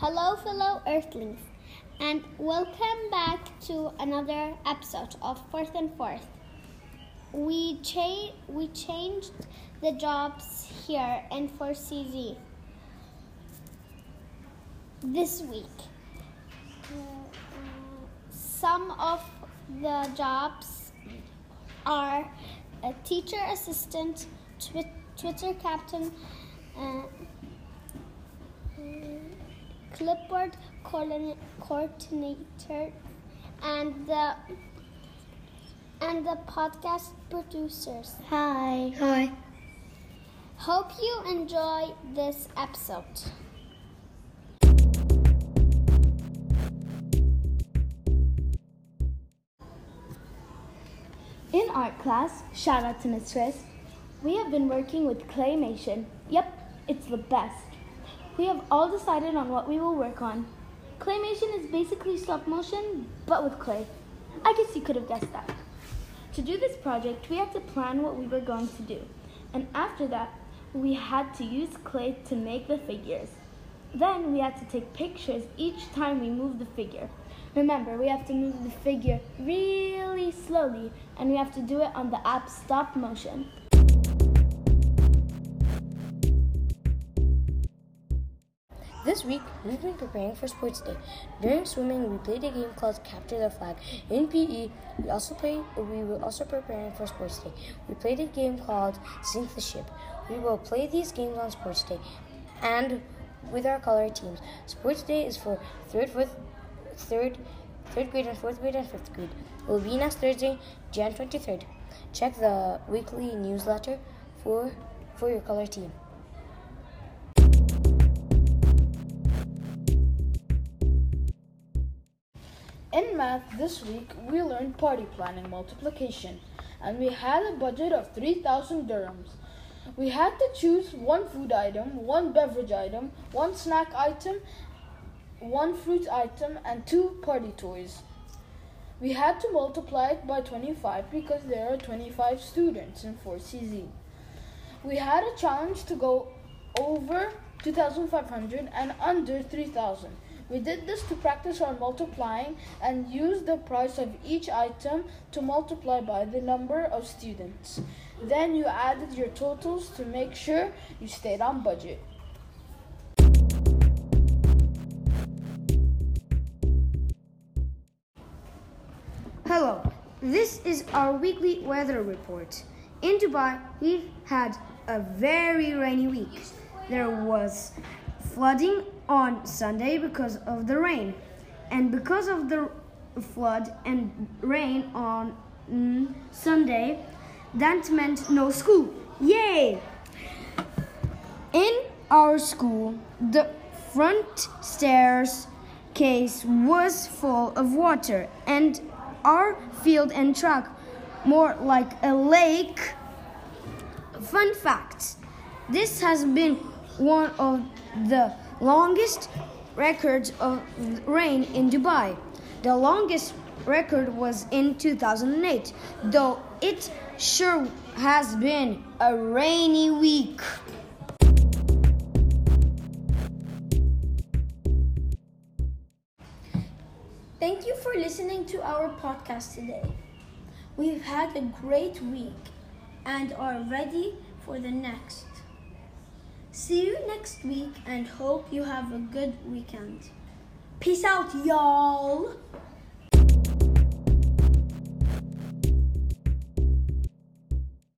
Hello, fellow Earthlings, and welcome back to another episode of Fourth and Fourth. We cha- we changed the jobs here in 4CZ this week. Some of the jobs are a teacher assistant, twi- Twitter captain, uh, clipboard coordinator, and the and the podcast producers. Hi. Hi. Hope you enjoy this episode. In art class, shout out to Miss Tris, we have been working with claymation. Yep, it's the best. We have all decided on what we will work on. Claymation is basically stop motion, but with clay. I guess you could have guessed that. To do this project, we had to plan what we were going to do, and after that, we had to use clay to make the figures. Then we had to take pictures each time we moved the figure. Remember, we have to move the figure really slowly, and we have to do it on the app Stop Motion. This week, we've been preparing for Sports Day. During swimming, we played a game called Capture the Flag. In PE, we also play. We were also preparing for Sports Day. We played a game called Sink the Ship. We will play these games on Sports Day, and with our color teams. Sports Day is for third, fourth, third, third grade and fourth grade and fifth grade. It will be next Thursday, Jan twenty third. Check the weekly newsletter for for your color team. In math this week, we learned party planning multiplication, and we had a budget of 3,000 dirhams. We had to choose one food item, one beverage item, one snack item, one fruit item, and two party toys. We had to multiply it by 25 because there are 25 students in 4CZ. We had a challenge to go over 2,500 and under 3,000. We did this to practice our multiplying and use the price of each item to multiply by the number of students. Then you added your totals to make sure you stayed on budget. Hello, this is our weekly weather report. In Dubai, we've had a very rainy week. There was flooding on Sunday because of the rain, and because of the flood and rain on mm, Sunday, that meant no school. Yay! In our school, the front stairs case was full of water, and our field and track more like a lake. Fun fact this has been one of the longest records of rain in Dubai. The longest record was in 2008, though it sure has been a rainy week. Thank you for listening to our podcast today. We've had a great week and are ready for the next. See you next week and hope you have a good weekend. Peace out, y'all!